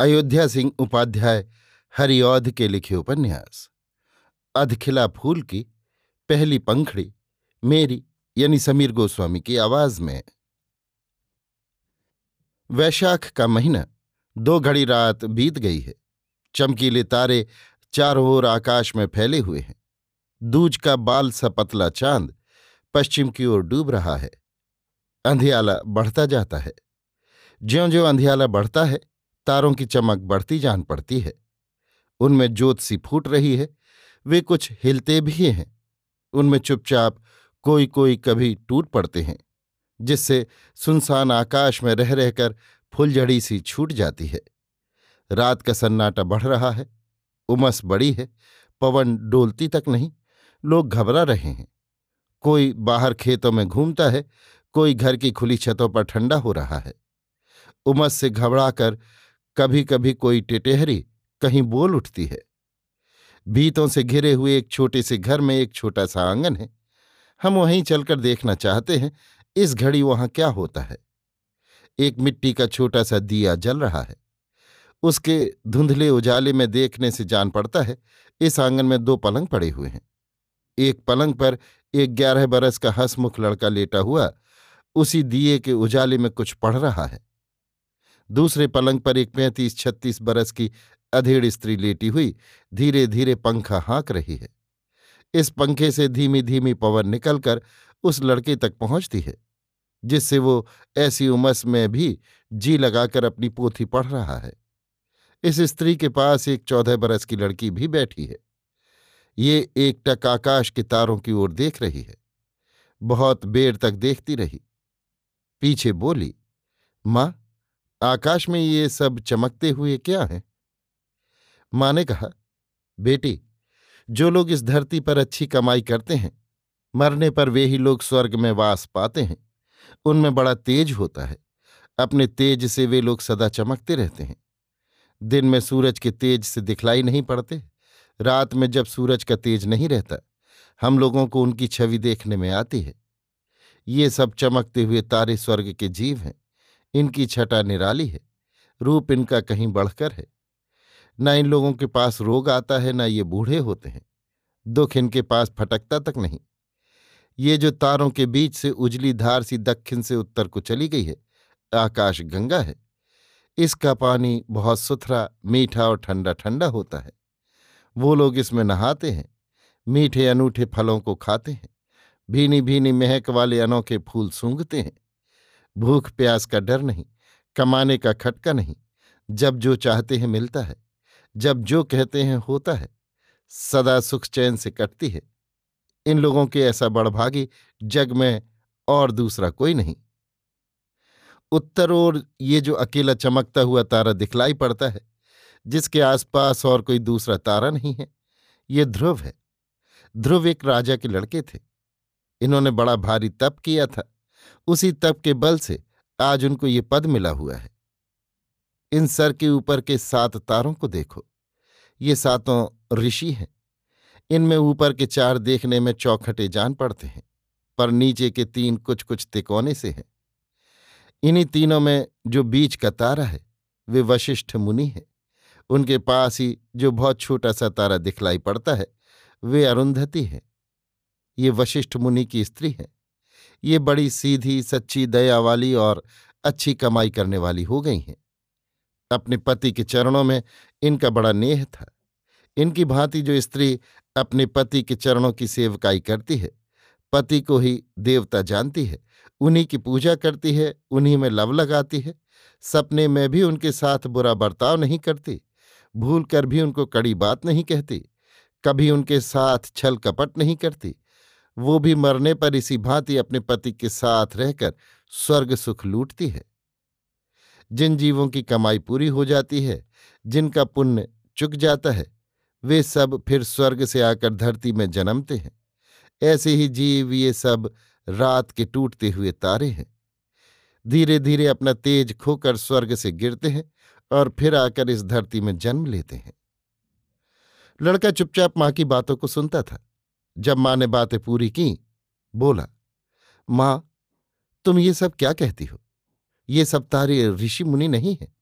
अयोध्या सिंह उपाध्याय हरिऔध के लिखे उपन्यास। अधखिला फूल की पहली पंखड़ी मेरी यानी समीर गोस्वामी की आवाज़ में। वैशाख का महीना दो घड़ी रात बीत गई है। चमकीले तारे चारों ओर आकाश में फैले हुए हैं। दूज का बाल सा पतला चाँद पश्चिम की ओर डूब रहा है। अंधियाला बढ़ता जाता है। ज्यो ज्यो अंधियाला बढ़ता है तारों की चमक बढ़ती जान पड़ती है। उनमें जोत सी फूट रही है। वे कुछ हिलते भी हैं। उनमें चुपचाप कोई कोई कभी टूट पड़ते हैं, जिससे सुनसान आकाश में रह रहकर फुलझड़ी सी छूट जाती है। रात का सन्नाटा बढ़ रहा है। उमस बड़ी है। पवन डोलती तक नहीं। लोग घबरा रहे हैं। कोई बाहर खेतों में घूमता है। कोई घर की खुली छतों पर ठंडा हो रहा है। उमस से घबराकर कभी कभी कोई टिटेहरी कहीं बोल उठती है। भीतों से घिरे हुए एक छोटे से घर में एक छोटा सा आँगन है। हम वहीं चलकर देखना चाहते हैं, इस घड़ी वहाँ क्या होता है। एक मिट्टी का छोटा सा दिया जल रहा है। उसके धुंधले उजाले में देखने से जान पड़ता है, इस आँगन में दो पलंग पड़े हुए हैं। एक पलंग पर एक ग्यारह बरस का हसमुख लड़का लेटा हुआ, उसी दिए के उजाले में कुछ पढ़ रहा है। दूसरे पलंग पर एक पैंतीस छत्तीस बरस की अधेड़ स्त्री लेटी हुई धीरे धीरे पंखा हाँक रही है। इस पंखे से धीमी धीमी पवन निकलकर उस लड़के तक पहुँचती है, जिससे वो ऐसी उमस में भी जी लगाकर अपनी पोथी पढ़ रहा है। इस स्त्री के पास एक चौदह बरस की लड़की भी बैठी है। ये एक टक आकाश के तारों की ओर देख रही है। बहुत बेर तक देखती रही। पीछे बोली, माँ आकाश में ये सब चमकते हुए क्या है? माँ ने कहा, बेटी, जो लोग इस धरती पर अच्छी कमाई करते हैं, मरने पर वे ही लोग स्वर्ग में वास पाते हैं। उनमें बड़ा तेज होता है। अपने तेज से वे लोग सदा चमकते रहते हैं। दिन में सूरज के तेज से दिखलाई नहीं पड़ते। रात में जब सूरज का तेज नहीं रहता, हम लोगों को उनकी छवि देखने में आती है। ये सब चमकते हुए तारे स्वर्ग के जीव हैं। इनकी छटा निराली है, रूप इनका कहीं बढ़कर है। न इन लोगों के पास रोग आता है, न ये बूढ़े होते हैं। दुख इनके पास फटकता तक नहीं। ये जो तारों के बीच से उजली धार सी दक्षिण से उत्तर को चली गई है, आकाश गंगा है। इसका पानी बहुत सुथरा, मीठा और ठंडा ठंडा होता है। वो लोग इसमें नहाते हैं, मीठे अनूठे फलों को खाते हैं भीनी भीनी महक वाले अनोखे फूल सूंघते हैं। भूख प्यास का डर नहीं, कमाने का खटका नहीं। जब जो चाहते हैं मिलता है, जब जो कहते हैं होता है, सदा सुख चैन से कटती है। इन लोगों के ऐसा बड़भागी जग में और दूसरा कोई नहीं। उत्तर ओर ये जो अकेला चमकता हुआ तारा दिखलाई पड़ता है, जिसके आसपास और कोई दूसरा तारा नहीं है, ये ध्रुव है। ध्रुव एक राजा के लड़के थे। इन्होंने बड़ा भारी तप किया था। उसी तप के बल से आज उनको ये पद मिला हुआ है। इन सर के ऊपर के सात तारों को देखो। ये सातों ऋषि हैं। इनमें ऊपर के चार देखने में चौखटे जान पड़ते हैं, पर नीचे के तीन कुछ कुछ तिकोने से हैं। इन्हीं तीनों में जो बीच का तारा है, वे वशिष्ठ मुनि हैं। उनके पास ही जो बहुत छोटा सा तारा दिखलाई पड़ता है, वे अरुंधति है। ये वशिष्ठ मुनि की स्त्री है। ये बड़ी सीधी, सच्ची दया वाली और अच्छी कमाई करने वाली हो गई हैं। अपने पति के चरणों में इनका बड़ा नेह था। इनकी भांति जो स्त्री अपने पति के चरणों की सेवकाई करती है, पति को ही देवता जानती है, उन्हीं की पूजा करती है, उन्हीं में लव लगाती है, सपने में भी उनके साथ बुरा बर्ताव नहीं करती भूल कर भी उनको कड़ी बात नहीं कहती, कभी उनके साथ छल कपट नहीं करती वो भी मरने पर इसी भांति अपने पति के साथ रहकर स्वर्ग सुख लूटती है। जिन जीवों की कमाई पूरी हो जाती है, जिनका पुण्य चुक जाता है, वे सब फिर स्वर्ग से आकर धरती में जन्मते हैं। ऐसे ही जीव ये सब रात के टूटते हुए तारे हैं। धीरे धीरे अपना तेज खोकर स्वर्ग से गिरते हैं और फिर आकर इस धरती में जन्म लेते हैं। लड़का चुपचाप माँ की बातों को सुनता था। जब माँ ने बातें पूरी की, बोला, माँ, तुम ये सब क्या कहती हो? ये सब तारे ऋषि मुनि नहीं है।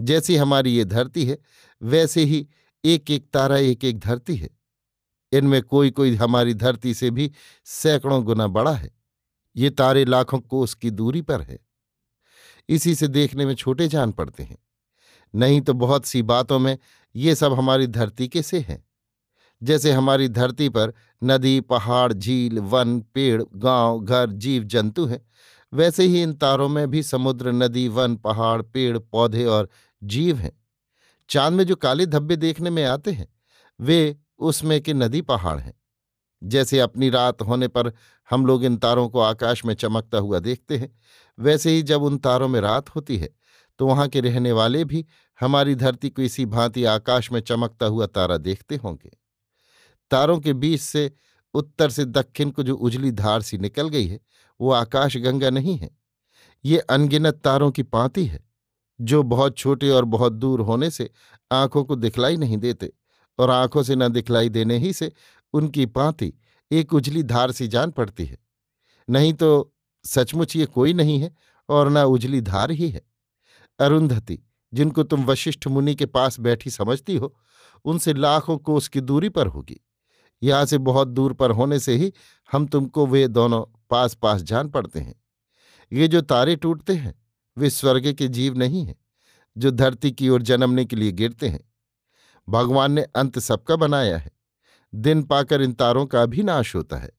जैसी हमारी ये धरती है, वैसे ही एक एक तारा एक एक धरती है। इनमें कोई कोई हमारी धरती से भी सैकड़ों गुना बड़ा है। ये तारे लाखों की दूरी पर है। इसी से देखने में छोटे जान पड़ते हैं। नहीं तो बहुत सी बातों में ये सब हमारी धरती के से हैं। जैसे हमारी धरती पर नदी, पहाड़, झील, वन, पेड़, गाँव, घर, जीव, जंतु हैं, वैसे ही इन तारों में भी समुद्र, नदी, वन, पहाड़, पेड़, पौधे और जीव हैं। चाँद में जो काले धब्बे देखने में आते हैं, वे उसमें के नदी पहाड़ हैं। जैसे अपनी रात होने पर हम लोग इन तारों को आकाश में चमकता हुआ देखते हैं, वैसे ही जब उन तारों में रात होती है तो वहाँ के रहने वाले भी हमारी धरती को इसी भांति आकाश में चमकता हुआ तारा देखते होंगे। तारों के बीच से उत्तर से दक्षिण को जो उजली धार सी निकल गई है, वो आकाश गंगा नहीं है। ये अनगिनत तारों की पांति है, जो बहुत छोटे और बहुत दूर होने से आँखों को दिखलाई नहीं देते और आँखों से न दिखलाई देने ही से उनकी पांति एक उजली धार सी जान पड़ती है। नहीं तो सचमुच ये कोई नहीं है और न उजली धार ही है। अरुंधति, जिनको तुम वशिष्ठ मुनि के पास बैठी समझती हो, उनसे लाखों को उसकी दूरी पर होगी। यहाँ से बहुत दूर पर होने से ही हम तुमको वे दोनों पास पास जान पड़ते हैं। ये जो तारे टूटते हैं, वे स्वर्ग के जीव नहीं हैं, जो धरती की ओर जन्मने के लिए गिरते हैं। भगवान ने अंत सबका बनाया है, दिन पाकर इन तारों का भी नाश होता है।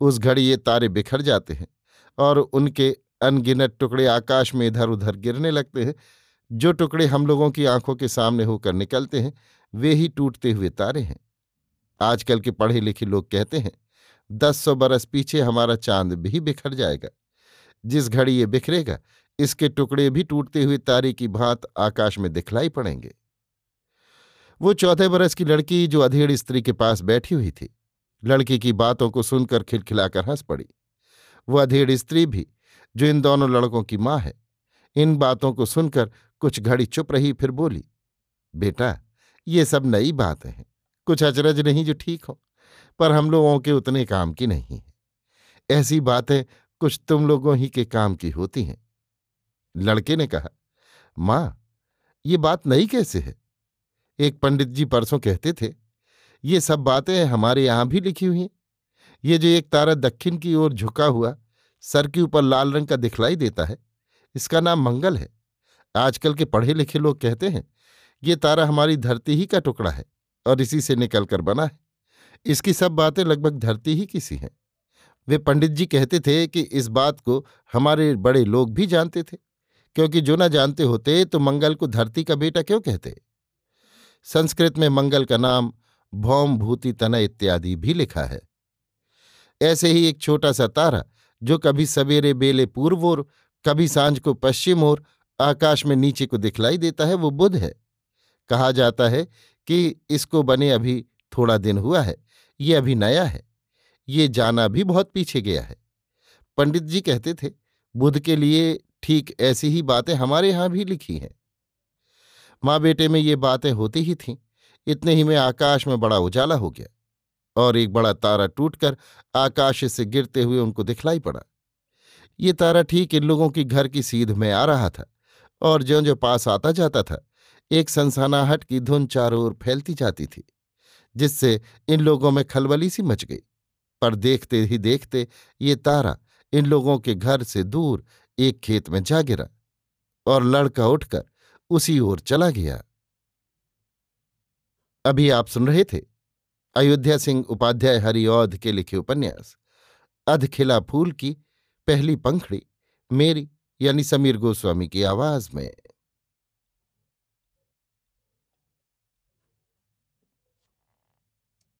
उस घड़ी ये तारे बिखर जाते हैं और उनके अनगिनत टुकड़े आकाश में इधर उधर गिरने लगते हैं, जो टुकड़े हम लोगों की आँखों के सामने होकर निकलते हैं, वे ही टूटते हुए तारे हैं। आजकल के पढ़े लिखे लोग कहते हैं, दस सौ बरस पीछे हमारा चाँद भी बिखर जाएगा। जिस घड़ी ये बिखरेगा, इसके टुकड़े भी टूटते हुए तारे की भांत आकाश में दिखलाई पड़ेंगे। वो चौथे बरस की लड़की जो अधेड़ स्त्री के पास बैठी हुई थी, लड़की की बातों को सुनकर खिलखिलाकर हंस पड़ी। वो अधेड़ स्त्री भी, जो इन दोनों लड़कों की माँ है, इन बातों को सुनकर कुछ घड़ी चुप रही फिर बोली, बेटा, ये सब नई बातें हैं। कुछ अचरज नहीं जो ठीक हो, पर हम लोगों के उतने काम की नहीं है। ऐसी बातें कुछ तुम लोगों ही के काम की होती हैं। लड़के ने कहा, माँ, ये बात नई कैसे है? एक पंडित जी परसों कहते थे, ये सब बातें हमारे यहाँ भी लिखी हुई हैं। ये जो एक तारा दक्षिण की ओर झुका हुआ, सर के ऊपर लाल रंग का दिखलाई देता है, इसका नाम मंगल है। आजकल के पढ़े लिखे लोग कहते हैं, ये तारा हमारी धरती ही का टुकड़ा है। और इसी से निकलकर बना है। इसकी सब बातें लगभग धरती ही की सी हैं। वे पंडित जी कहते थे कि इस बात को हमारे बड़े लोग भी जानते थे, क्योंकि जो ना जानते होते तो मंगल को धरती का बेटा क्यों कहते? संस्कृत में मंगल का नाम भौम भूति तनय इत्यादि भी लिखा है। ऐसे ही एक छोटा सा तारा, जो कभी सवेरे बेले पूर्व ओर, कभी साँझ को पश्चिम ओर, आकाश में नीचे को दिखलाई देता है, वो बुध है। कहा जाता है कि इसको बने अभी थोड़ा दिन हुआ है, ये अभी नया है, ये जाना भी बहुत पीछे गया है। पंडित जी कहते थे बुध के लिए ठीक ऐसी ही बातें हमारे यहाँ भी लिखी हैं। माँ बेटे में ये बातें होती ही थीं, इतने ही में आकाश में बड़ा उजाला हो गया और एक बड़ा तारा टूटकर आकाश से गिरते हुए उनको दिखलाई पड़ा। ये तारा ठीक इन लोगों की घर की सीध में आ रहा था और ज्यो जो पास आता जाता था एक संसानाहट की धुन चारों ओर फैलती जाती थी, जिससे इन लोगों में खलबली सी मच गई। पर देखते ही देखते ये तारा इन लोगों के घर से दूर एक खेत में जा गिरा और लड़का उठकर उसी ओर चला गया। अभी आप सुन रहे थे अयोध्या सिंह उपाध्याय हरिऔध के लिखे उपन्यास, अधखिला फूल की पहली पंखड़ी, मेरी यानी समीर गोस्वामी की आवाज़ में।